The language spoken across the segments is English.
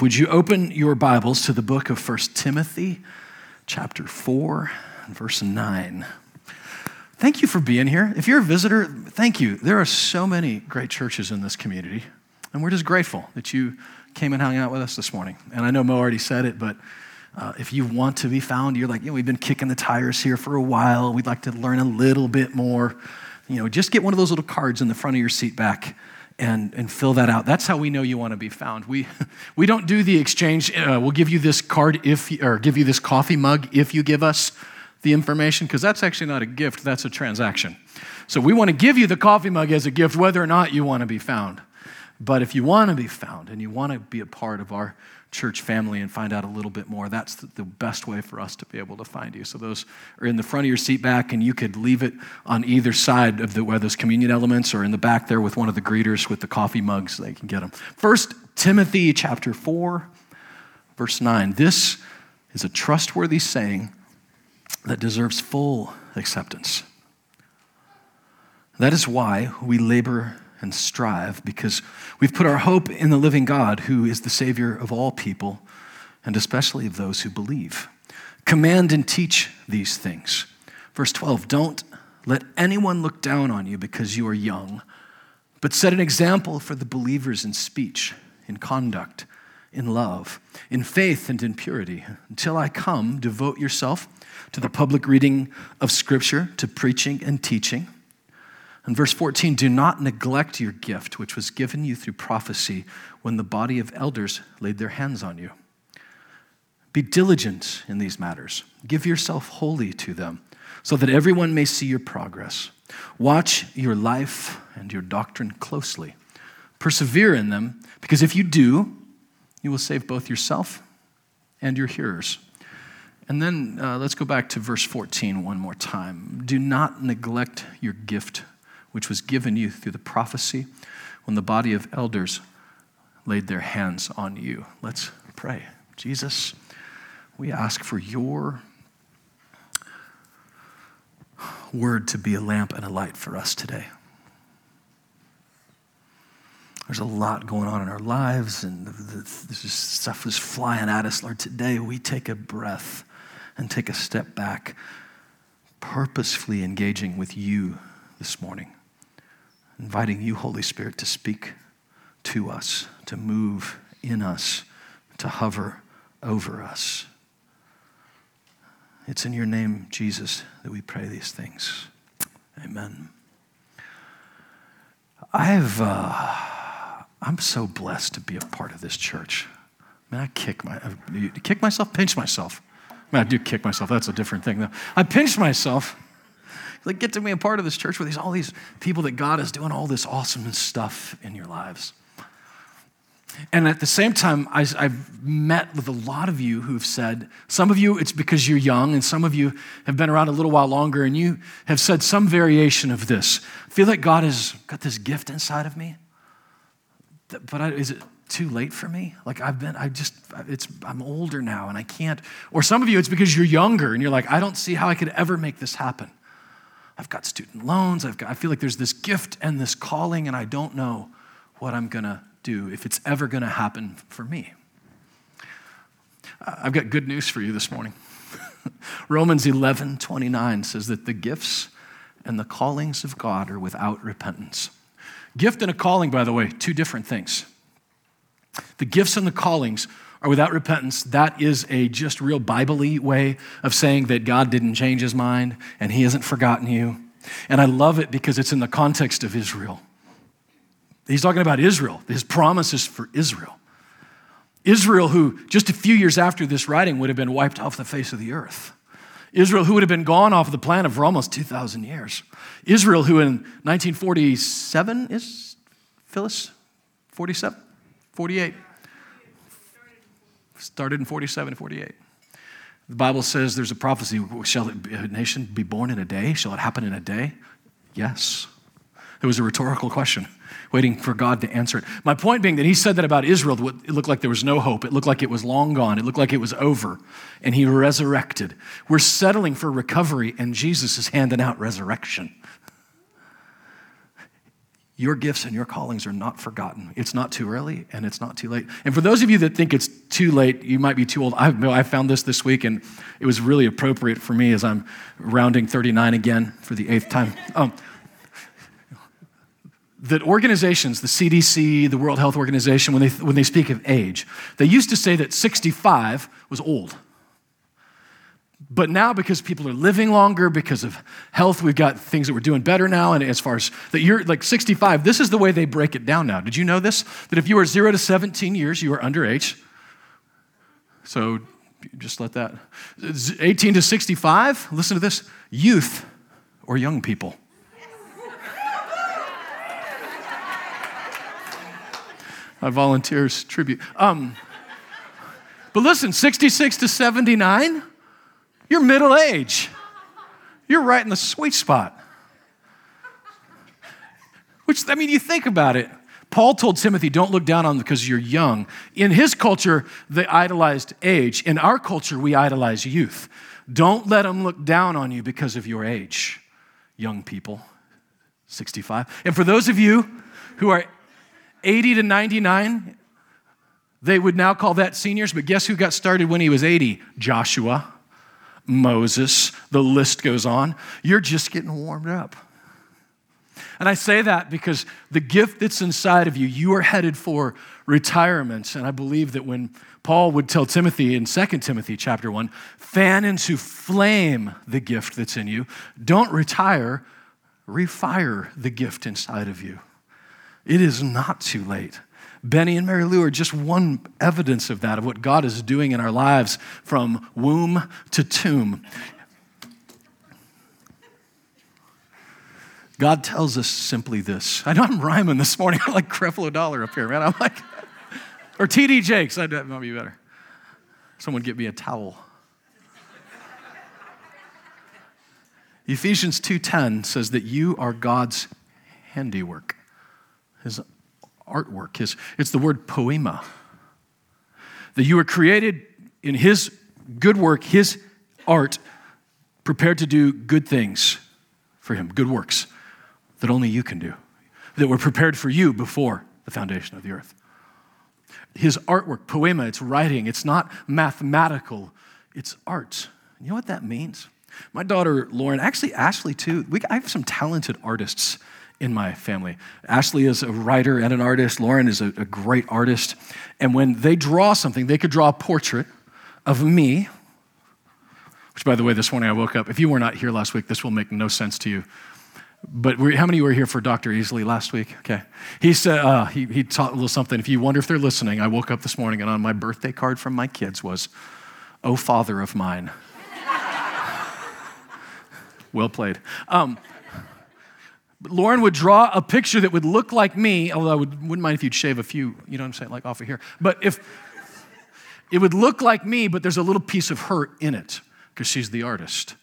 Would you open your Bibles to the book of 1 Timothy, chapter 4, verse 9? Thank you for being here. If you're a visitor, thank you. There are so many great churches in this community, and we're just grateful that you came and hung out with us this morning. And I know Mo already said it, but uh, if you want to be found, you're like, you know, we've been kicking the tires here for a while. We'd like to learn a little bit more. You know, just get one of those little cards in the front of your seat back and, and fill that out. That's how we know you want to be found. We, we don't do the exchange. Uh, we'll give you this card if, or give you this coffee mug if you give us the information, because that's actually not a gift, that's a transaction. So we want to give you the coffee mug as a gift, whether or not you want to be found. But if you want to be found and you want to be a part of our church family and find out a little bit more, that's the best way for us to be able to find you. So those are in the front of your seat back, and you could leave it on either side of the where those communion elements, or in the back there with one of the greeters with the coffee mugs. They can get them. First Timothy chapter four, verse nine. This is a trustworthy saying that deserves full acceptance. That is why we labor and strive because we've put our hope in the living God who is the Savior of all people and especially of those who believe. Command and teach these things. Verse 12 Don't let anyone look down on you because you are young, but set an example for the believers in speech, in conduct, in love, in faith, and in purity. Until I come, devote yourself to the public reading of Scripture, to preaching and teaching. In verse 14, do not neglect your gift, which was given you through prophecy when the body of elders laid their hands on you. Be diligent in these matters. Give yourself wholly to them, so that everyone may see your progress. Watch your life and your doctrine closely. Persevere in them, because if you do, you will save both yourself and your hearers. And then uh, let's go back to verse 14 one more time. Do not neglect your gift which was given you through the prophecy when the body of elders laid their hands on you. Let's pray. Jesus, we ask for your word to be a lamp and a light for us today. There's a lot going on in our lives, and this stuff is flying at us. Lord, today we take a breath and take a step back, purposefully engaging with you this morning inviting you, Holy Spirit, to speak to us, to move in us, to hover over us. It's in your name, Jesus, that we pray these things. Amen. I've, uh, I'm so blessed to be a part of this church. I mean, I kick, my, I kick myself, pinch myself. I mean, I do kick myself. That's a different thing, though. I pinch myself like, get to be a part of this church where these all these people that God is doing all this awesome stuff in your lives. And at the same time, I, have met with a lot of you who've said, some of you, it's because you're young, and some of you have been around a little while longer, and you have said some variation of this. I feel like God has got this gift inside of me, but I, is it too late for me? Like I've been, I just, it's, I'm older now, and I can't. Or some of you, it's because you're younger, and you're like, I don't see how I could ever make this happen. I've got student loans. I've got, I feel like there's this gift and this calling, and I don't know what I'm going to do, if it's ever going to happen for me. I've got good news for you this morning. Romans 11 29 says that the gifts and the callings of God are without repentance. Gift and a calling, by the way, two different things. The gifts and the callings are without repentance, that is a just real Bible way of saying that God didn't change his mind and he hasn't forgotten you. And I love it because it's in the context of Israel. He's talking about Israel, his promises for Israel. Israel, who just a few years after this writing would have been wiped off the face of the earth. Israel, who would have been gone off the planet for almost 2,000 years. Israel, who in 1947 is Phyllis? 47? 48? Started in 47 48. The Bible says there's a prophecy shall a nation be born in a day? Shall it happen in a day? Yes. It was a rhetorical question, waiting for God to answer it. My point being that he said that about Israel, it looked like there was no hope. It looked like it was long gone. It looked like it was over. And he resurrected. We're settling for recovery, and Jesus is handing out resurrection. Your gifts and your callings are not forgotten. It's not too early and it's not too late. And for those of you that think it's too late, you might be too old. I, I found this this week and it was really appropriate for me as I'm rounding 39 again for the eighth time. Um, that organizations, the CDC, the World Health Organization, when they, when they speak of age, they used to say that 65 was old. But now, because people are living longer, because of health, we've got things that we're doing better now. And as far as that you're like 65, this is the way they break it down now. Did you know this? That if you are zero to 17 years, you are underage. So just let that. 18 to 65, listen to this youth or young people. My volunteers tribute. Um, but listen, 66 to 79, you're middle age. You're right in the sweet spot. Which, I mean, you think about it. Paul told Timothy, don't look down on them because you're young. In his culture, they idolized age. In our culture, we idolize youth. Don't let them look down on you because of your age, young people, 65. And for those of you who are 80 to 99, they would now call that seniors, but guess who got started when he was 80? Joshua. Moses, the list goes on. You're just getting warmed up. And I say that because the gift that's inside of you, you are headed for retirement. And I believe that when Paul would tell Timothy in 2 Timothy chapter 1, fan into flame the gift that's in you. Don't retire, refire the gift inside of you. It is not too late. Benny and Mary Lou are just one evidence of that, of what God is doing in our lives from womb to tomb. God tells us simply this. I know I'm rhyming this morning. I'm like Creflo Dollar up here, man. I'm like, or TD Jakes. That might be better. Someone get me a towel. Ephesians 2:10 says that you are God's handiwork. His artwork. His, it's the word poema. That you were created in His good work, His art, prepared to do good things for Him, good works that only you can do, that were prepared for you before the foundation of the earth. His artwork, poema, it's writing, it's not mathematical, it's art. You know what that means? My daughter Lauren, actually Ashley too, we, I have some talented artists in my family. Ashley is a writer and an artist. Lauren is a, a, great artist. And when they draw something, they could draw a portrait of me, which, by the way, this morning I woke up. If you were not here last week, this will make no sense to you. But how many were here for Dr. Easley last week? Okay. He said, uh, he, he taught a little something. If you wonder if they're listening, I woke up this morning and on my birthday card from my kids was, Oh, Father of mine. well played. Um, but Lauren would draw a picture that would look like me, although I would, wouldn't mind if you'd shave a few, you know what I'm saying, like off of here. But if it would look like me, but there's a little piece of her in it because she's the artist.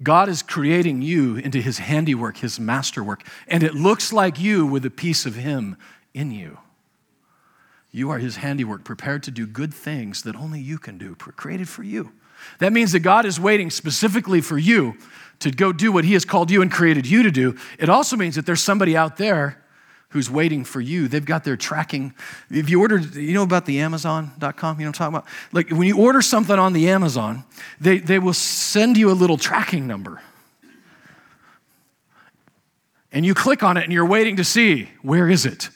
God is creating you into his handiwork, his masterwork, and it looks like you with a piece of him in you. You are his handiwork, prepared to do good things that only you can do, created for you. That means that God is waiting specifically for you to go do what He has called you and created you to do. It also means that there's somebody out there who's waiting for you. They've got their tracking. If you order, you know about the Amazon.com, you know what I'm talking about? Like when you order something on the Amazon, they, they will send you a little tracking number. And you click on it and you're waiting to see where is it?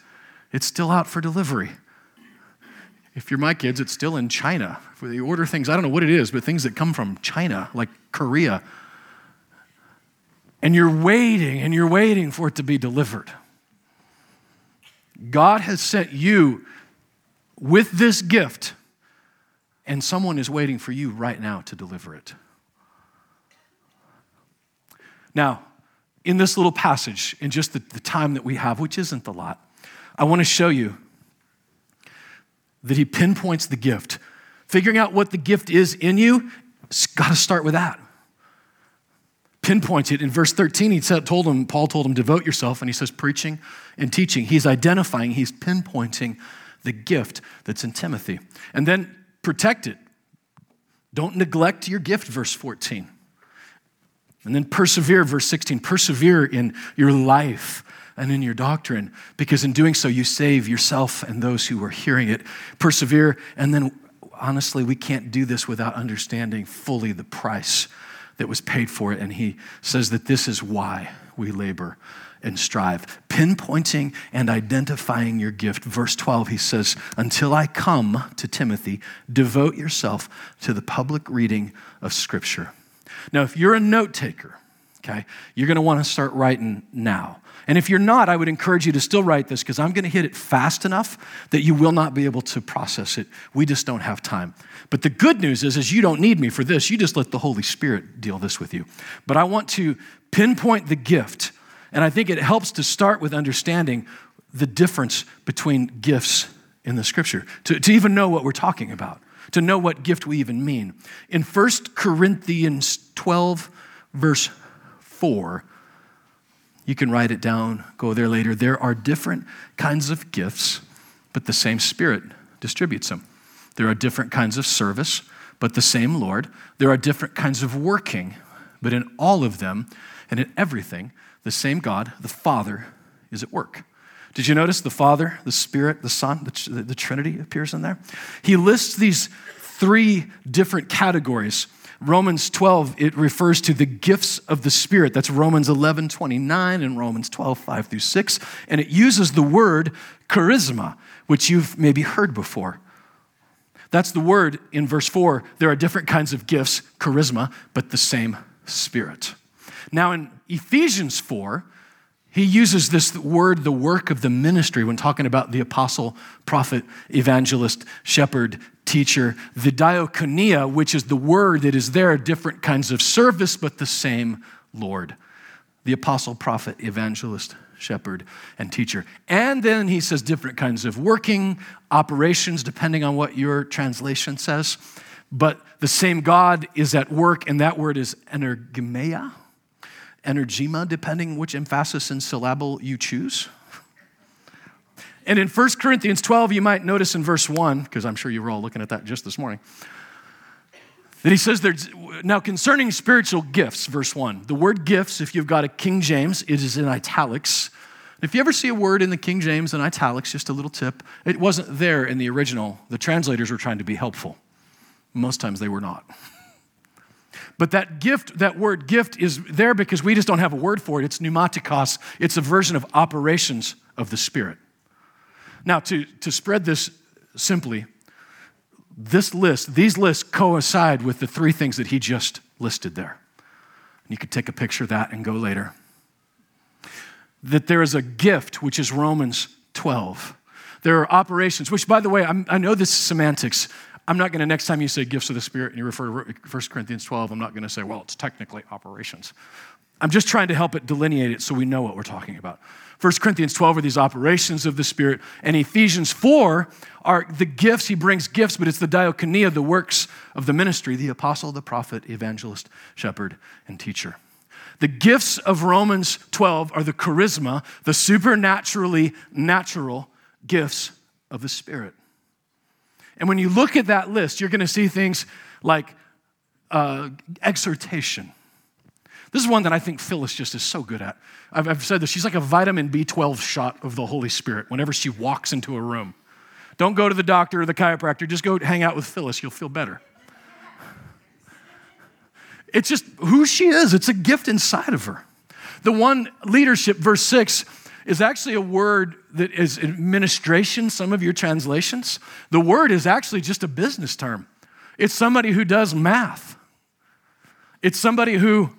It's still out for delivery. If you're my kids, it's still in China. They order things, I don't know what it is, but things that come from China, like Korea, and you're waiting and you're waiting for it to be delivered. God has sent you with this gift, and someone is waiting for you right now to deliver it. Now, in this little passage, in just the, the time that we have, which isn't a lot, I want to show you that he pinpoints the gift. Figuring out what the gift is in you, it's got to start with that. Pinpoints it. In verse 13 he told him paul told him devote yourself and he says preaching and teaching. He's identifying he's pinpointing the gift that's in timothy. And then protect it. Don't neglect your gift verse 14 and then persevere verse 16 persevere in your life and in your doctrine, because in doing so, you save yourself and those who are hearing it. Persevere, and then honestly, we can't do this without understanding fully the price that was paid for it. And he says that this is why we labor and strive. Pinpointing and identifying your gift. Verse 12, he says, Until I come to Timothy, devote yourself to the public reading of Scripture. Now, if you're a note taker, okay, you're going to want to start writing now. And if you're not, I would encourage you to still write this because I'm going to hit it fast enough that you will not be able to process it. We just don't have time. But the good news is, is you don't need me for this. You just let the Holy Spirit deal this with you. But I want to pinpoint the gift, and I think it helps to start with understanding the difference between gifts in the scripture, to, to even know what we're talking about, to know what gift we even mean. In 1 Corinthians 12, verse 4, you can write it down, go there later. There are different kinds of gifts, but the same Spirit distributes them. There are different kinds of service, but the same Lord. There are different kinds of working, but in all of them and in everything, the same God, the Father, is at work. Did you notice the Father, the Spirit, the Son, the, the Trinity appears in there? He lists these three different categories Romans 12, it refers to the gifts of the Spirit. That's Romans 11, 29 and Romans 12, 5 through 6. And it uses the word charisma, which you've maybe heard before. That's the word in verse 4. There are different kinds of gifts, charisma, but the same Spirit. Now in Ephesians 4, he uses this word, the work of the ministry, when talking about the apostle, prophet, evangelist, shepherd, teacher. The diakonia, which is the word that is there, different kinds of service, but the same Lord. The apostle, prophet, evangelist, shepherd, and teacher. And then he says different kinds of working, operations, depending on what your translation says. But the same God is at work, and that word is energemeia energema, depending which emphasis and syllable you choose. And in 1 Corinthians 12, you might notice in verse 1, because I'm sure you were all looking at that just this morning, that he says now concerning spiritual gifts, verse 1. The word gifts, if you've got a King James, it is in italics. If you ever see a word in the King James in italics, just a little tip, it wasn't there in the original. The translators were trying to be helpful. Most times they were not. But that gift, that word gift, is there because we just don't have a word for it. It's pneumatikos, it's a version of operations of the Spirit. Now, to, to spread this simply, this list, these lists coincide with the three things that he just listed there. You could take a picture of that and go later. That there is a gift, which is Romans 12. There are operations, which, by the way, I'm, i know this is semantics. I'm not going to, next time you say gifts of the Spirit and you refer to 1 Corinthians 12, I'm not going to say, well, it's technically operations. I'm just trying to help it delineate it so we know what we're talking about. 1 Corinthians 12 are these operations of the Spirit, and Ephesians 4 are the gifts. He brings gifts, but it's the diakonia, the works of the ministry the apostle, the prophet, evangelist, shepherd, and teacher. The gifts of Romans 12 are the charisma, the supernaturally natural gifts of the Spirit. And when you look at that list, you're going to see things like uh, exhortation. This is one that I think Phyllis just is so good at. I've, I've said this. She's like a vitamin B12 shot of the Holy Spirit whenever she walks into a room. Don't go to the doctor or the chiropractor, just go hang out with Phyllis. You'll feel better. It's just who she is, it's a gift inside of her. The one leadership, verse 6, is actually a word that is administration, some of your translations. The word is actually just a business term. It's somebody who does math. It's somebody who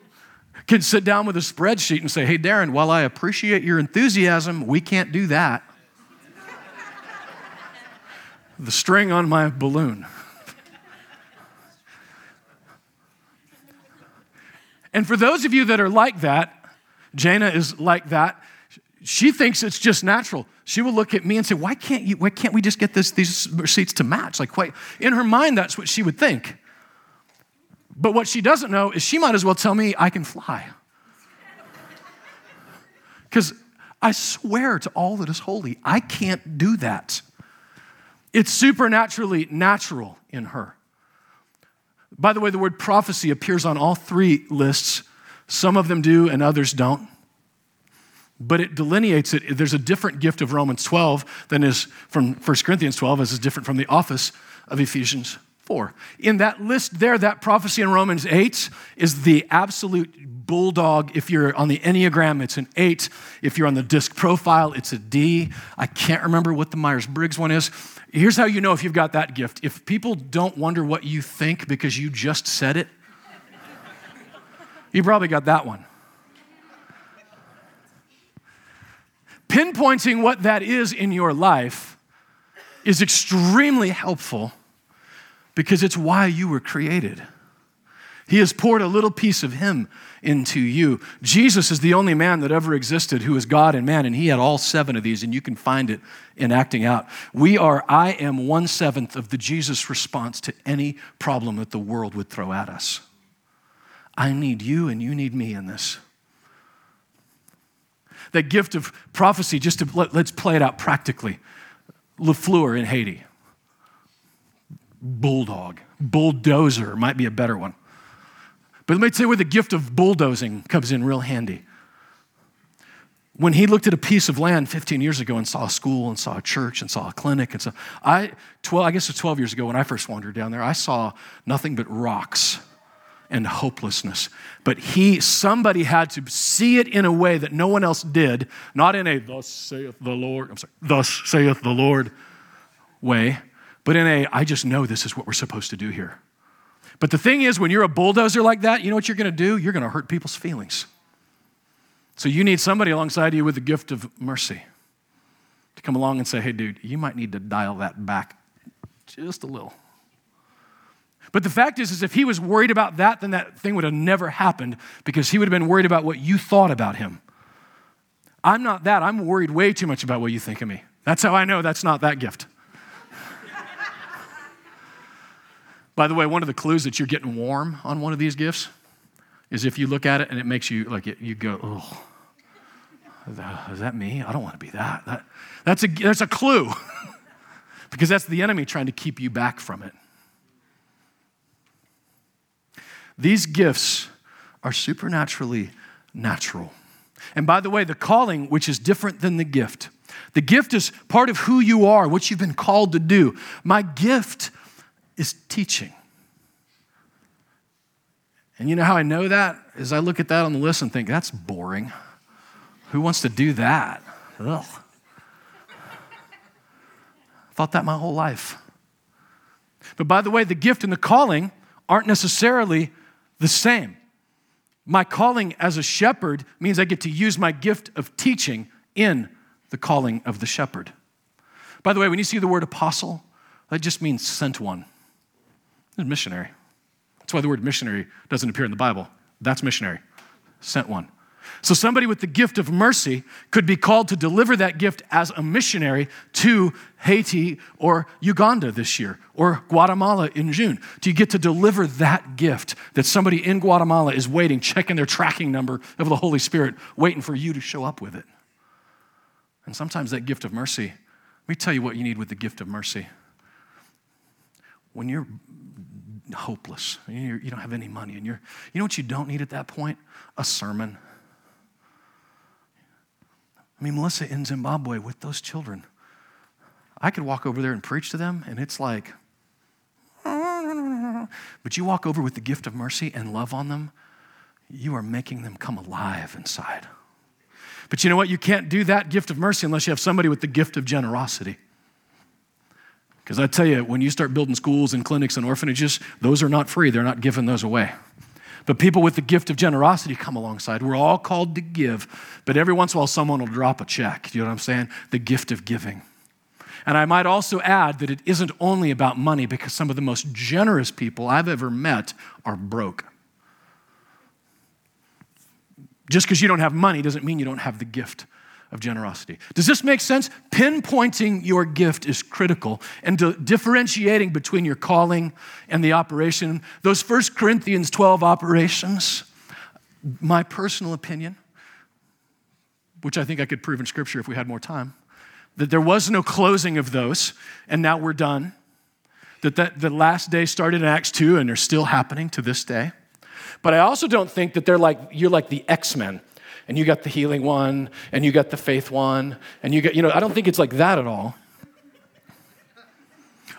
can sit down with a spreadsheet and say, hey, Darren, while I appreciate your enthusiasm, we can't do that. the string on my balloon. and for those of you that are like that, Jana is like that she thinks it's just natural. She will look at me and say, "Why can't you? Why can't we just get this, these receipts to match?" Like, in her mind, that's what she would think. But what she doesn't know is she might as well tell me I can fly, because I swear to all that is holy, I can't do that. It's supernaturally natural in her. By the way, the word prophecy appears on all three lists. Some of them do, and others don't but it delineates it. There's a different gift of Romans 12 than is from 1 Corinthians 12, as is different from the office of Ephesians 4. In that list there, that prophecy in Romans 8 is the absolute bulldog. If you're on the Enneagram, it's an 8. If you're on the disc profile, it's a D. I can't remember what the Myers Briggs one is. Here's how you know if you've got that gift. If people don't wonder what you think because you just said it, you probably got that one. Pinpointing what that is in your life is extremely helpful because it's why you were created. He has poured a little piece of Him into you. Jesus is the only man that ever existed who is God and man, and He had all seven of these, and you can find it in acting out. We are, I am one seventh of the Jesus response to any problem that the world would throw at us. I need you, and you need me in this. That gift of prophecy, just to let, us play it out practically. Lafleur in Haiti bulldog. Bulldozer might be a better one. But let me tell you where the gift of bulldozing comes in real handy. When he looked at a piece of land 15 years ago and saw a school and saw a church and saw a clinic and so I 12 I guess it was 12 years ago when I first wandered down there I saw nothing but rocks and hopelessness. But he somebody had to see it in a way that no one else did, not in a thus saith the Lord, I'm sorry, thus saith the Lord way but in a, I just know this is what we're supposed to do here. But the thing is, when you're a bulldozer like that, you know what you're going to do? You're going to hurt people's feelings. So you need somebody alongside you with the gift of mercy to come along and say, hey, dude, you might need to dial that back just a little. But the fact is, is if he was worried about that, then that thing would have never happened because he would have been worried about what you thought about him. I'm not that. I'm worried way too much about what you think of me. That's how I know that's not that gift. By the way, one of the clues that you're getting warm on one of these gifts is if you look at it and it makes you like you go, oh, is that me? I don't want to be that. that that's, a, that's a clue because that's the enemy trying to keep you back from it. These gifts are supernaturally natural. And by the way, the calling, which is different than the gift, the gift is part of who you are, what you've been called to do. My gift is teaching. And you know how I know that? Is I look at that on the list and think, that's boring. Who wants to do that? Ugh. Thought that my whole life. But by the way, the gift and the calling aren't necessarily the same. My calling as a shepherd means I get to use my gift of teaching in the calling of the shepherd. By the way, when you see the word apostle, that just means sent one. It's missionary. That's why the word missionary doesn't appear in the Bible. That's missionary, sent one. So, somebody with the gift of mercy could be called to deliver that gift as a missionary to Haiti or Uganda this year or Guatemala in June. Do you get to deliver that gift that somebody in Guatemala is waiting, checking their tracking number of the Holy Spirit, waiting for you to show up with it? And sometimes that gift of mercy, let me tell you what you need with the gift of mercy. When you're hopeless. You do not have any money. And you're, you know what you don't need at that point? A sermon. I mean, Melissa in Zimbabwe with those children. I could walk over there and preach to them, and it's like, but you walk over with the gift of mercy and love on them, you are making them come alive inside. But you know what? You can't do that gift of mercy unless you have somebody with the gift of generosity. Because I tell you, when you start building schools and clinics and orphanages, those are not free. They're not giving those away. But people with the gift of generosity come alongside. We're all called to give, but every once in a while, someone will drop a check. You know what I'm saying? The gift of giving. And I might also add that it isn't only about money because some of the most generous people I've ever met are broke. Just because you don't have money doesn't mean you don't have the gift of generosity. Does this make sense? Pinpointing your gift is critical and differentiating between your calling and the operation. Those First Corinthians 12 operations, my personal opinion, which I think I could prove in Scripture if we had more time, that there was no closing of those, and now we're done. That, that the last day started in Acts 2 and they're still happening to this day. But I also don't think that they're like, you're like the X Men and you got the healing one, and you got the faith one, and you got, you know, I don't think it's like that at all.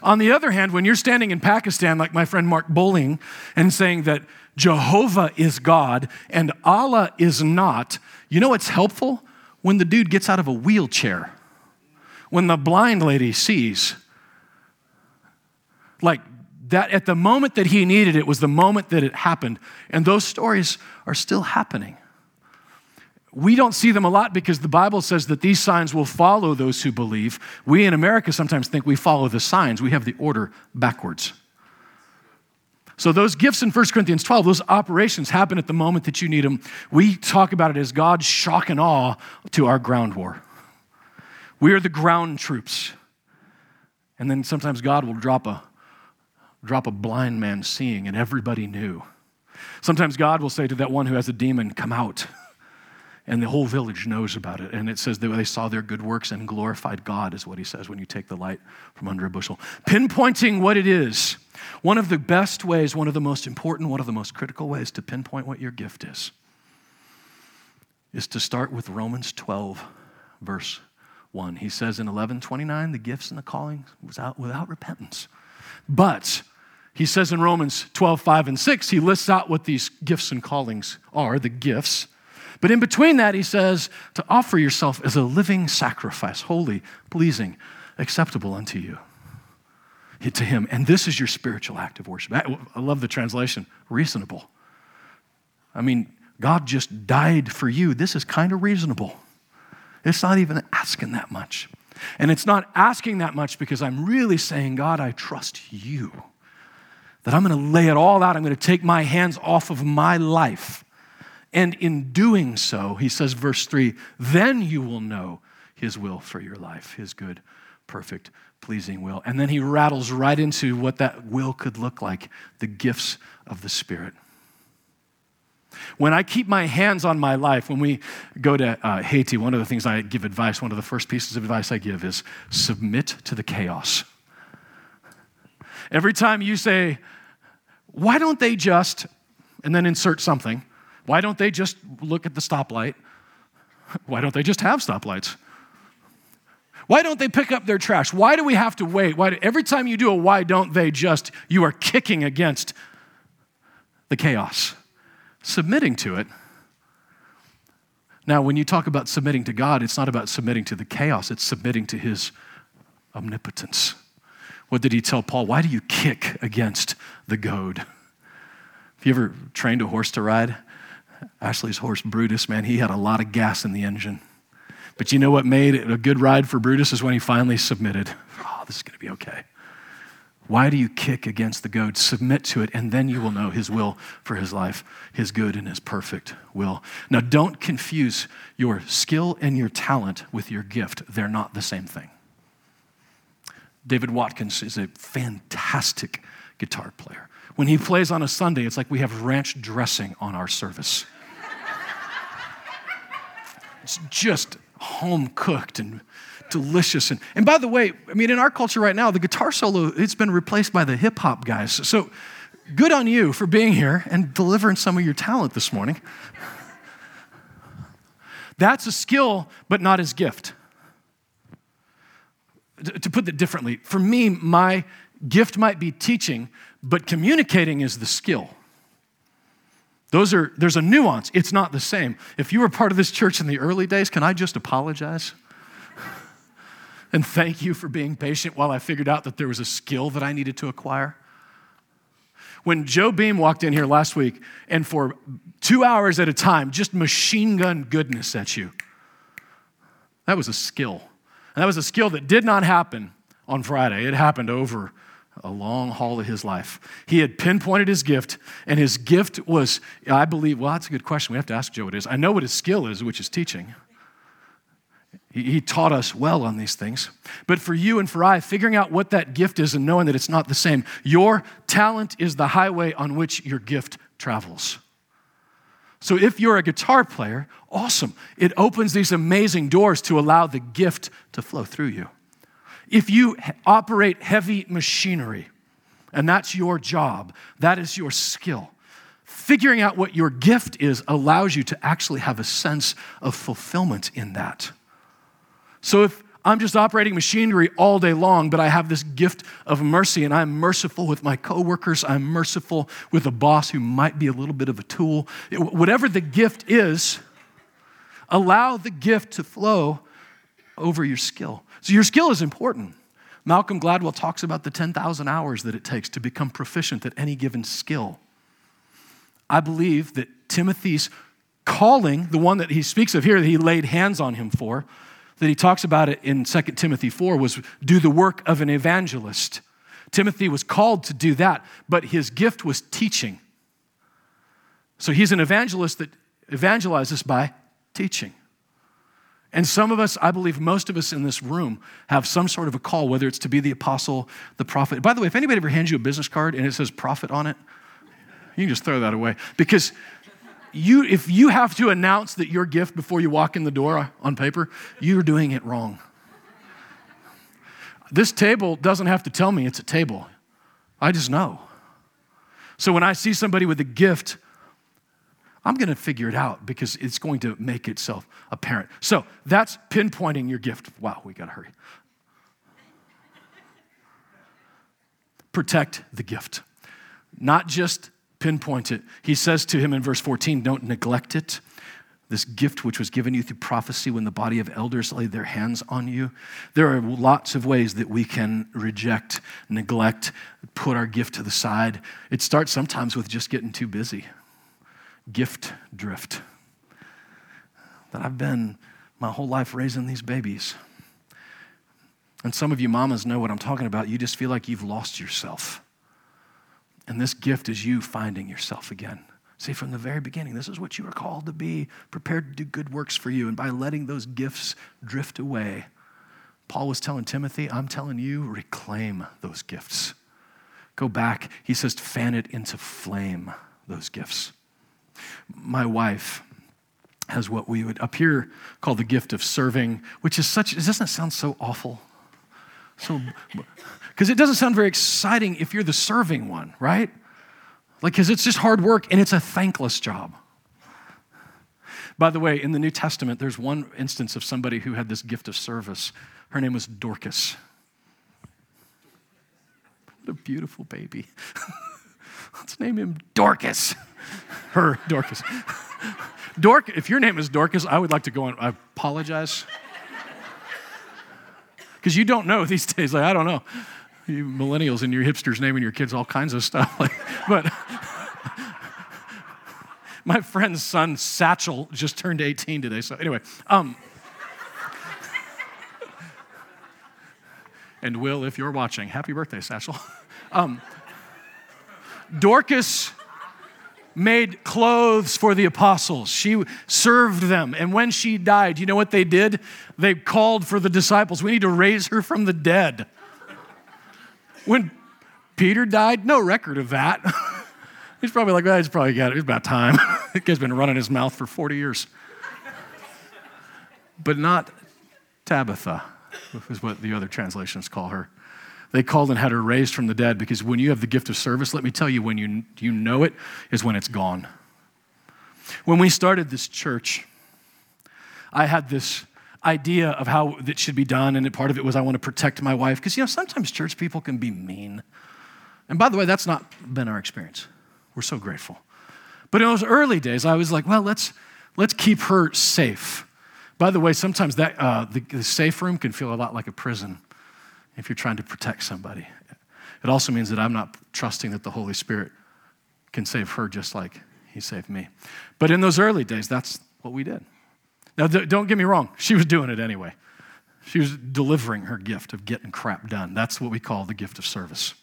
On the other hand, when you're standing in Pakistan, like my friend Mark Bowling, and saying that Jehovah is God and Allah is not, you know what's helpful? When the dude gets out of a wheelchair, when the blind lady sees. Like that, at the moment that he needed it was the moment that it happened. And those stories are still happening. We don't see them a lot because the Bible says that these signs will follow those who believe. We in America sometimes think we follow the signs, we have the order backwards. So, those gifts in 1 Corinthians 12, those operations happen at the moment that you need them. We talk about it as God's shock and awe to our ground war. We are the ground troops. And then sometimes God will drop a, drop a blind man seeing, and everybody knew. Sometimes God will say to that one who has a demon, Come out and the whole village knows about it. And it says that they saw their good works and glorified God, is what he says when you take the light from under a bushel. Pinpointing what it is, one of the best ways, one of the most important, one of the most critical ways to pinpoint what your gift is, is to start with Romans 12, verse 1. He says in 1129, the gifts and the calling was out without repentance. But he says in Romans 12, 5 and 6, he lists out what these gifts and callings are, the gifts. But in between that, he says to offer yourself as a living sacrifice, holy, pleasing, acceptable unto you, to him. And this is your spiritual act of worship. I love the translation reasonable. I mean, God just died for you. This is kind of reasonable. It's not even asking that much. And it's not asking that much because I'm really saying, God, I trust you. That I'm going to lay it all out. I'm going to take my hands off of my life and in doing so, he says, verse 3, then you will know his will for your life, his good, perfect, pleasing will. And then he rattles right into what that will could look like the gifts of the Spirit. When I keep my hands on my life, when we go to uh, Haiti, one of the things I give advice, one of the first pieces of advice I give is submit to the chaos. Every time you say, why don't they just, and then insert something, why don't they just look at the stoplight? Why don't they just have stoplights? Why don't they pick up their trash? Why do we have to wait? Why do, every time you do a why don't they just, you are kicking against the chaos, submitting to it. Now, when you talk about submitting to God, it's not about submitting to the chaos, it's submitting to His omnipotence. What did He tell Paul? Why do you kick against the goad? Have you ever trained a horse to ride? Ashley's horse, Brutus, man, he had a lot of gas in the engine. But you know what made it a good ride for Brutus is when he finally submitted. Oh, this is going to be okay. Why do you kick against the goad? Submit to it, and then you will know his will for his life, his good and his perfect will. Now, don't confuse your skill and your talent with your gift. They're not the same thing. David Watkins is a fantastic guitar player. When he plays on a Sunday, it's like we have ranch dressing on our service. It's just home cooked and delicious. And, and by the way, I mean, in our culture right now, the guitar solo, it's been replaced by the hip hop guys. So good on you for being here and delivering some of your talent this morning. That's a skill, but not his gift. To put it differently, for me, my gift might be teaching, but communicating is the skill. Those are, there's a nuance. It's not the same. If you were part of this church in the early days, can I just apologize? and thank you for being patient while I figured out that there was a skill that I needed to acquire. When Joe Beam walked in here last week and for two hours at a time just machine gun goodness at you, that was a skill. And that was a skill that did not happen on Friday. It happened over a long haul of his life. He had pinpointed his gift, and his gift was, I believe, well, that's a good question. We have to ask Joe what it is. I know what his skill is, which is teaching. He, taught us well on these things. But for you and for I, figuring out what that gift is and knowing that it's not the same, your talent is the highway on which your gift travels. So if you're a guitar player, awesome. It opens these amazing doors to allow the gift to flow through you. If you operate heavy machinery, and that's your job, that is your skill, figuring out what your gift is allows you to actually have a sense of fulfillment in that. So if I'm just operating machinery all day long, but I have this gift of mercy and I'm merciful with my coworkers, I'm merciful with a boss who might be a little bit of a tool. Whatever the gift is, allow the gift to flow over your skill. So your skill is important. Malcolm Gladwell talks about the 10,000 hours that it takes to become proficient at any given skill. I believe that Timothy's calling, the one that he speaks of here, that he laid hands on him for, that he talks about it in 2 Timothy 4, was do the work of an evangelist. Timothy was called to do that, but his gift was teaching. So he's an evangelist that evangelizes by teaching. And some of us, I believe most of us in this room, have some sort of a call, whether it's to be the apostle, the prophet. By the way, if anybody ever hands you a business card and it says prophet on it, you can just throw that away. Because you, if you have to announce that your gift before you walk in the door on paper, you're doing it wrong. This table doesn't have to tell me it's a table. I just know. So when I see somebody with a gift, I'm going to figure it out because it's going to make itself apparent. So that's pinpointing your gift. Wow, we got to hurry. Protect the gift, not just pinpoint it. He says to him in verse 14, Don't neglect it. This gift which was given you through prophecy when the body of elders laid their hands on you. There are lots of ways that we can reject, neglect, put our gift to the side. It starts sometimes with just getting too busy gift drift. That I've been my whole life raising these babies. And some of you mamas know what I'm talking about. You just feel like you've lost yourself. And this gift is you finding yourself again. See, from the very beginning, this is what you were called to be, prepared to do good works for you. And by letting those gifts drift away, Paul was telling Timothy, I'm telling you, reclaim those gifts. Go back. He says, fan it into flame, those gifts. My wife has what we would up here call the gift of serving, which is such, doesn't sound so awful? So, because it doesn't sound very exciting if you're the serving one, right? Like, because it's just hard work and it's a thankless job. By the way, in the New Testament, there's one instance of somebody who had this gift of service. Her name was Dorcas. What a beautiful baby. Let's name him Dorcas. Her, Dorcas. Dork, if your name is Dorcas, I would like to go on. I apologize. Because you don't know these days. Like, I don't know. You millennials and your hipsters naming your kids all kinds of stuff. Like, but my friend's son, Satchel, just turned 18 today. So, anyway. Um, and Will, if you're watching, happy birthday, Satchel. Um, Dorcas made clothes for the apostles. She served them. And when she died, you know what they did? They called for the disciples. We need to raise her from the dead. When Peter died, no record of that. He's probably like, well, he's probably got it. It's about time. the guy's been running his mouth for 40 years. But not Tabitha, is what the other translations call her. They called and had her raised from the dead because when you have the gift of service, let me tell you, when you, you know it, is when it's gone. When we started this church, I had this idea of how it should be done, and part of it was I want to protect my wife because, you know, sometimes church people can be mean. And by the way, that's not been our experience. We're so grateful. But in those early days, I was like, well, let's, let's keep her safe. By the way, sometimes that, uh, the, the safe room can feel a lot like a prison if you're trying to protect somebody. It also means that I'm not trusting that the Holy Spirit can save her just like he saved me. But in those early days, that's what we did. Now, don't get me wrong, she was doing it anyway. She was delivering her gift of getting crap done. That's what we call the gift of service.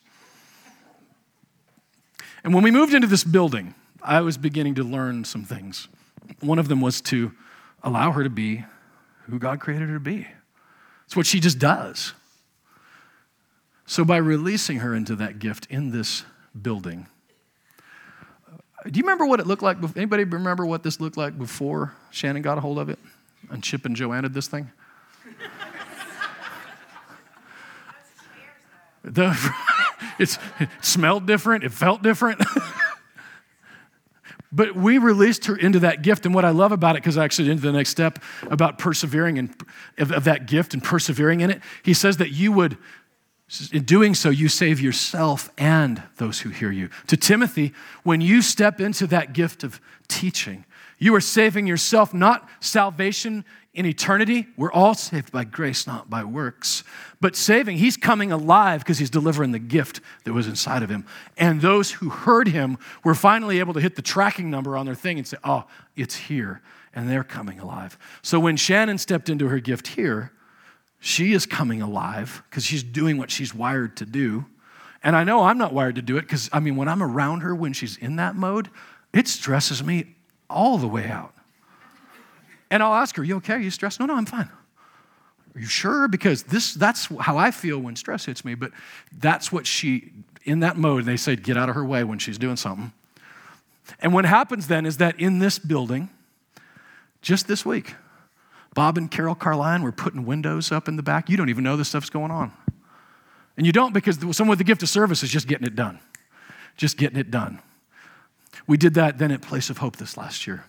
And when we moved into this building, I was beginning to learn some things. One of them was to allow her to be who God created her to be. It's what she just does. So, by releasing her into that gift in this building, do you remember what it looked like? Anybody remember what this looked like before Shannon got a hold of it and Chip and Joanna did this thing? the, it smelled different. It felt different. But we released her into that gift. And what I love about it, because I actually into the next step about persevering and of, of that gift and persevering in it, he says that you would, in doing so, you save yourself and those who hear you. To Timothy, when you step into that gift of teaching, you are saving yourself, not salvation in eternity. We're all saved by grace, not by works. But saving, he's coming alive because he's delivering the gift that was inside of him. And those who heard him were finally able to hit the tracking number on their thing and say, oh, it's here. And they're coming alive. So when Shannon stepped into her gift here, she is coming alive because she's doing what she's wired to do. And I know I'm not wired to do it because, I mean, when I'm around her when she's in that mode, it stresses me all the way out. And I'll ask her, You okay? Are you stressed? No, no, I'm fine. Are you sure? Because this, that's how I feel when stress hits me. But that's what she, in that mode, they say, get out of her way when she's doing something. And what happens then is that in this building, just this week, Bob and Carol Carline were putting windows up in the back. You don't even know this stuff's going on. And you don't because someone with the gift of service is just getting it done. Just getting it done. We did that then at Place of Hope this last year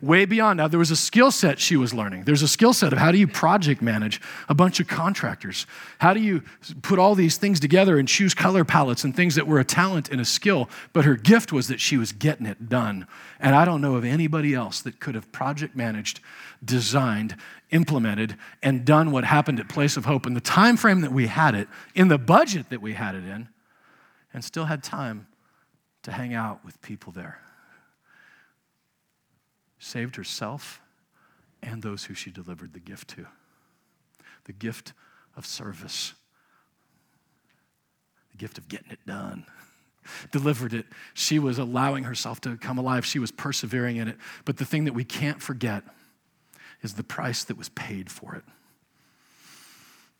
way beyond. Now, there was a skill set she was learning. There's a skill set of how do you project manage a bunch of contractors? How do you put all these things together and choose color palettes and things that were a talent and a skill? But her gift was that she was getting it done. And I don't know of anybody else that could have project managed, designed, implemented, and done what happened at Place of Hope in the time frame that we had it, in the budget that we had it in, and still had time to hang out with people there saved herself and those who she delivered the gift to. The gift of service, the gift of getting it done. Delivered it. She was allowing herself to come alive. She was persevering in it. But the thing that we can't forget is the price that was paid for it.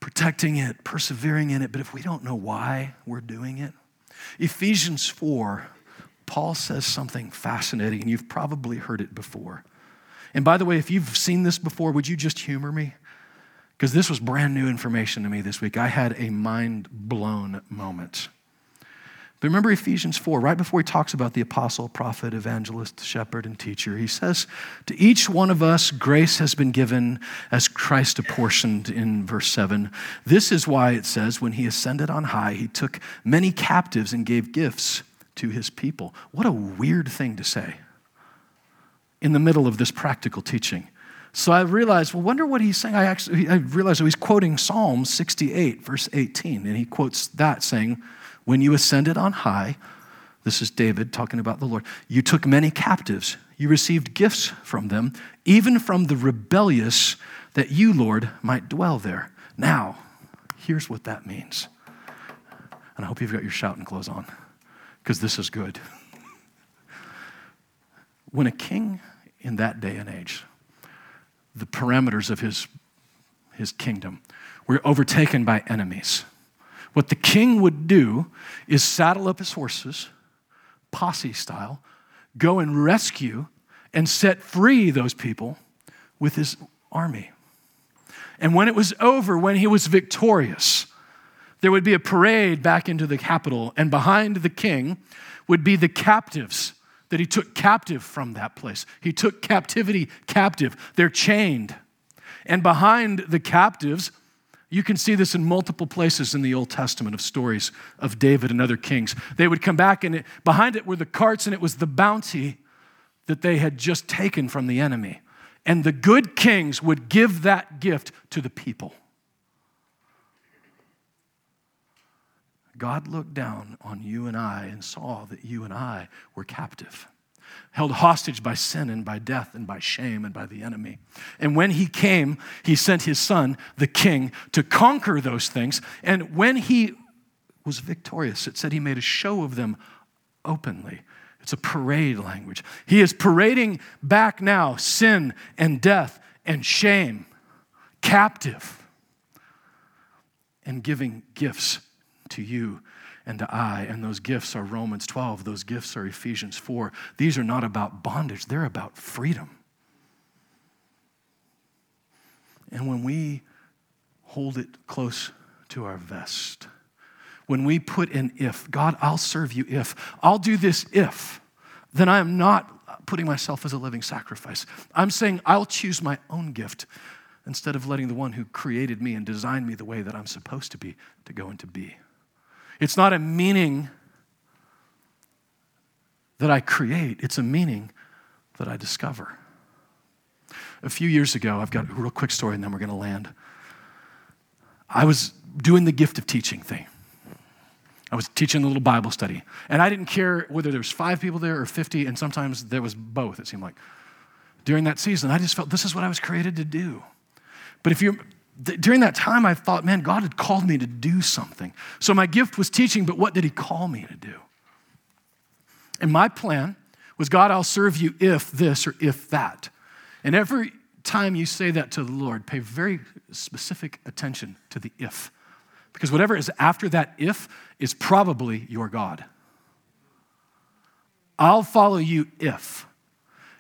Protecting it, persevering in it, but if we don't know why we're doing it, Ephesians 4 Paul says something fascinating, and you've probably heard it before. And by the way, if you've seen this before, would you just humor me? Because this was brand new information to me this week. I had a mind blown moment. But remember Ephesians 4, right before he talks about the apostle, prophet, evangelist, shepherd, and teacher, he says, To each one of us, grace has been given as Christ apportioned in verse 7. This is why it says, When he ascended on high, he took many captives and gave gifts to his people. What a weird thing to say in the middle of this practical teaching. So I realized, well, wonder what he's saying. I actually I realized he's quoting Psalm 68, verse 18, and he quotes that saying, When you ascended on high, this is David talking about the Lord, you took many captives, you received gifts from them, even from the rebellious, that you, Lord, might dwell there. Now, here's what that means. And I hope you've got your shouting clothes on because this is good. When a king in that day and age, the parameters of his, his kingdom were overtaken by enemies, what the king would do is saddle up his horses, posse style, go and rescue and set free those people with his army. And when it was over, when he was victorious, there would be a parade back into the capital, and behind the king would be the captives that he took captive from that place. He took captivity captive. They're chained. And behind the captives, you can see this in multiple places in the Old Testament of stories of David and other kings. They would come back, and it, behind it were the carts, and it was the bounty that they had just taken from the enemy. And the good kings would give that gift to the people. God looked down on you and I and saw that you and I were captive, held hostage by sin and by death and by shame and by the enemy. And when he came, he sent his son, the king, to conquer those things. And when he was victorious, it said he made a show of them openly. It's a parade language. He is parading back now sin and death and shame, captive, and giving gifts to you and to I. And those gifts are Romans 12, those gifts are Ephesians 4. These are not about bondage, they're about freedom. And when we hold it close to our vest, when we put an if, God, I'll serve you if, I'll do this if, then I am not putting myself as a living sacrifice. I'm saying I'll choose my own gift instead of letting the one who created me and designed me the way that I'm supposed to be to go and to be. It's not a meaning that I create, it's a meaning that I discover. A few years ago, I've got a real quick story and then we're going to land. I was doing the gift of teaching thing. I was teaching a little Bible study. And I didn't care whether there was five people there or 50, and sometimes there was both, it seemed like. During that season, I just felt this is what I was created to do. But if you during that time, I thought, man, God had called me to do something. So my gift was teaching, but what did He call me to do? And my plan was, God, I'll serve you if this or if that. And every time you say that to the Lord, pay very specific attention to the if. Because whatever is after that if is probably your God. I'll follow you if.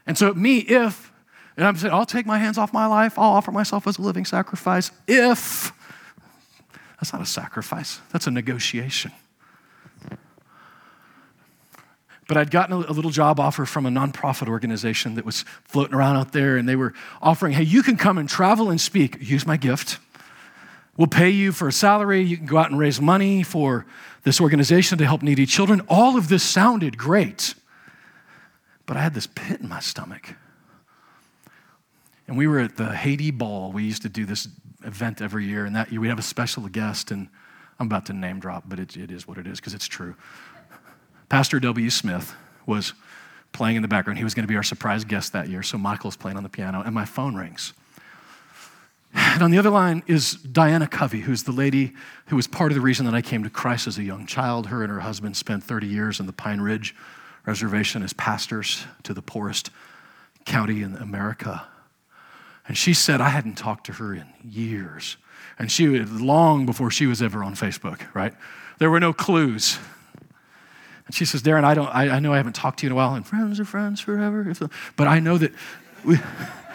And so, me, if, and I'm saying, I'll take my hands off my life, I'll offer myself as a living sacrifice if. That's not a sacrifice, that's a negotiation. But I'd gotten a little job offer from a nonprofit organization that was floating around out there, and they were offering, hey, you can come and travel and speak. Use my gift. We'll pay you for a salary. You can go out and raise money for this organization to help needy children. All of this sounded great. But I had this pit in my stomach. And we were at the Haiti Ball. We used to do this event every year, and that year we'd have a special guest, and I'm about to name drop, but it, it is what it is because it's true. Pastor W. Smith was playing in the background. He was going to be our surprise guest that year, so Michael's playing on the piano, and my phone rings. And on the other line is Diana Covey, who's the lady who was part of the reason that I came to Christ as a young child. Her and her husband spent 30 years in the Pine Ridge Reservation as pastors to the poorest county in America. And she said I hadn't talked to her in years. And she was long before she was ever on Facebook, right? There were no clues. And she says, Darren, I, don't, I, I know I haven't talked to you in a while, and friends are friends forever. But I know that we,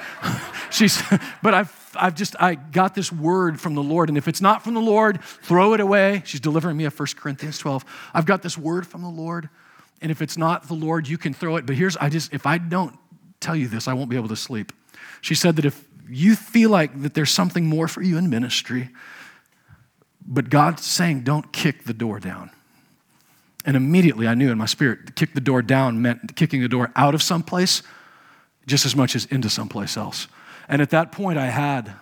she's, but I've, I've just, I got this word from the Lord, and if it's not from the Lord, throw it away. She's delivering me of 1 Corinthians 12. I've got this word from the Lord, and if it's not the Lord, you can throw it. But here's, I just, if I don't tell you this, I won't be able to sleep. She said that if you feel like that there's something more for you in ministry, but God's saying, don't kick the door down. And immediately I knew in my spirit, kick the door down meant kicking the door out of someplace just as much as into someplace else. And at that point, I had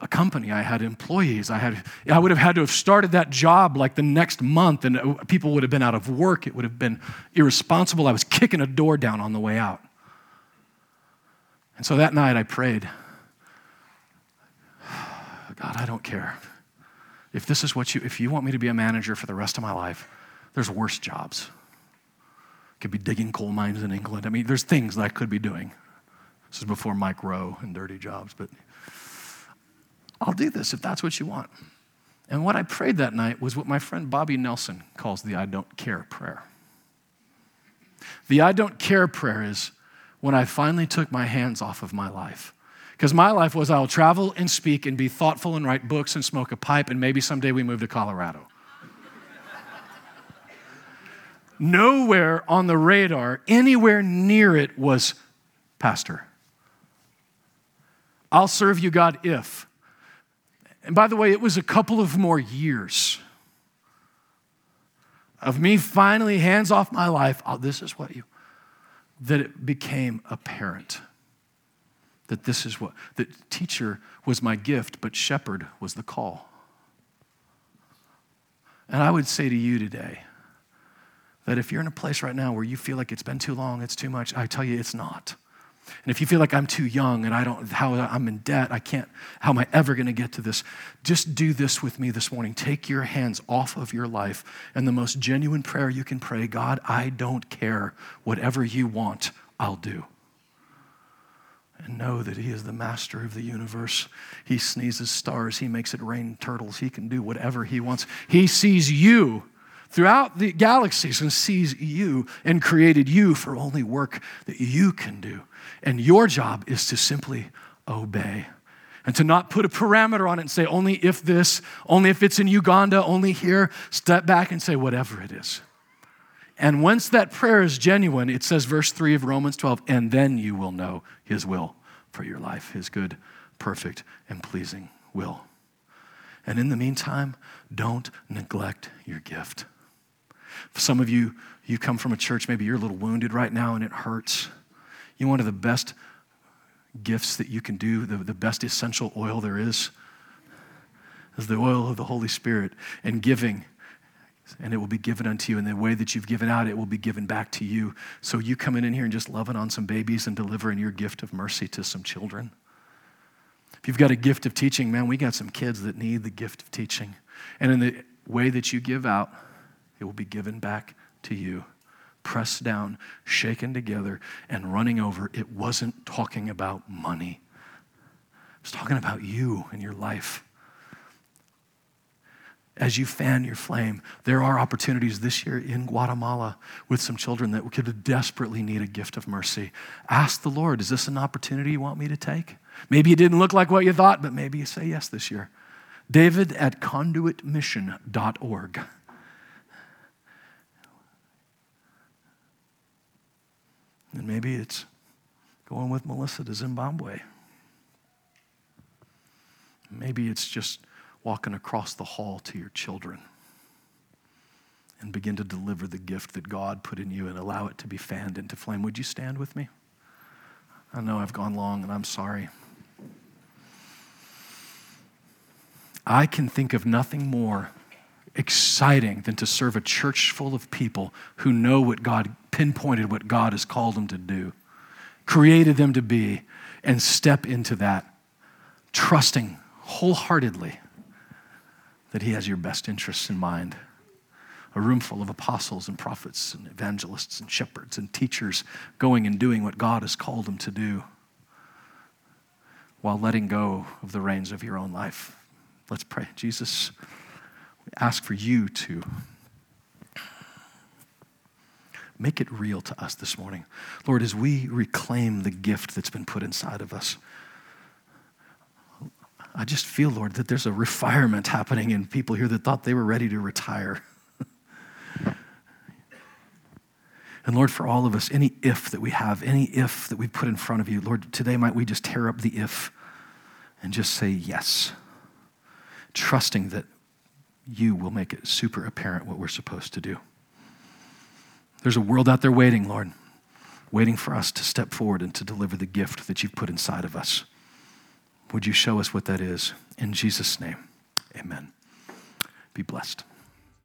a company, I had employees, I had I would have had to have started that job like the next month and people would have been out of work. It would have been irresponsible. I was kicking a door down on the way out. And so that night I prayed, God, I don't care. If this is what you if you want me to be a manager for the rest of my life, there's worse jobs. Could be digging coal mines in England. I mean, there's things that I could be doing. This is before Mike Rowe and dirty jobs, but I'll do this if that's what you want. And what I prayed that night was what my friend Bobby Nelson calls the I don't care prayer. The I don't care prayer is when I finally took my hands off of my life. Because my life was I'll travel and speak and be thoughtful and write books and smoke a pipe, and maybe someday we move to Colorado. Nowhere on the radar, anywhere near it, was pastor. I'll serve you, God, if. And by the way, it was a couple of more years of me finally, hands off my life. Oh, this is what you, that it became apparent that this is what, that teacher was my gift, but shepherd was the call. And I would say to you today that if you're in a place right now where you feel like it's been too long, it's too much, I tell you it's not. And if you feel like I'm too young and I don't, how I'm in debt, I can't, how am I ever going to get to this? Just do this with me this morning. Take your hands off of your life and the most genuine prayer you can pray God, I don't care. Whatever you want, I'll do. And know that He is the master of the universe. He sneezes stars, He makes it rain turtles, He can do whatever He wants. He sees you throughout the galaxies and sees you and created you for only work that you can do. And your job is to simply obey and to not put a parameter on it and say, only if this, only if it's in Uganda, only here. Step back and say, whatever it is. And once that prayer is genuine, it says, verse 3 of Romans 12, and then you will know his will for your life, his good, perfect, and pleasing will. And in the meantime, don't neglect your gift. Some of you, you come from a church, maybe you're a little wounded right now and it hurts. You know, one of the best gifts that you can do, the, the best essential oil there is, is the oil of the Holy Spirit and giving. And it will be given unto you. And the way that you've given out, it will be given back to you. So you coming in here and just loving on some babies and delivering your gift of mercy to some children. If you've got a gift of teaching, man, we got some kids that need the gift of teaching. And in the way that you give out, it will be given back to you. Pressed down, shaken together, and running over. It wasn't talking about money, it was talking about you and your life. As you fan your flame, there are opportunities this year in Guatemala with some children that could desperately need a gift of mercy. Ask the Lord, is this an opportunity you want me to take? Maybe it didn't look like what you thought, but maybe you say yes this year. David at conduitmission.org. And maybe it's going with Melissa to Zimbabwe. Maybe it's just walking across the hall to your children and begin to deliver the gift that God put in you and allow it to be fanned into flame. Would you stand with me? I know I've gone long and I'm sorry. I can think of nothing more exciting than to serve a church full of people who know what God pinpointed, what God has called them to do, created them to be, and step into that, trusting wholeheartedly that He has your best interests in mind. A room full of apostles and prophets and evangelists and shepherds and teachers going and doing what God has called them to do while letting go of the reins of your own life. Let's pray. Jesus, we ask for you to make it real to us this morning. Lord, as we reclaim the gift that's been put inside of us, I just feel, Lord, that there's a refirement happening in people here that thought they were ready to retire. and Lord, for all of us, any if that we have, any if that we put in front of you, Lord, today might we just tear up the if and just say yes trusting that you will make it super apparent what we're supposed to do. There's a world out there waiting, Lord, waiting for us to step forward and to deliver the gift that you've put inside of us. Would you show us what that is? In Jesus' name, amen. Be blessed.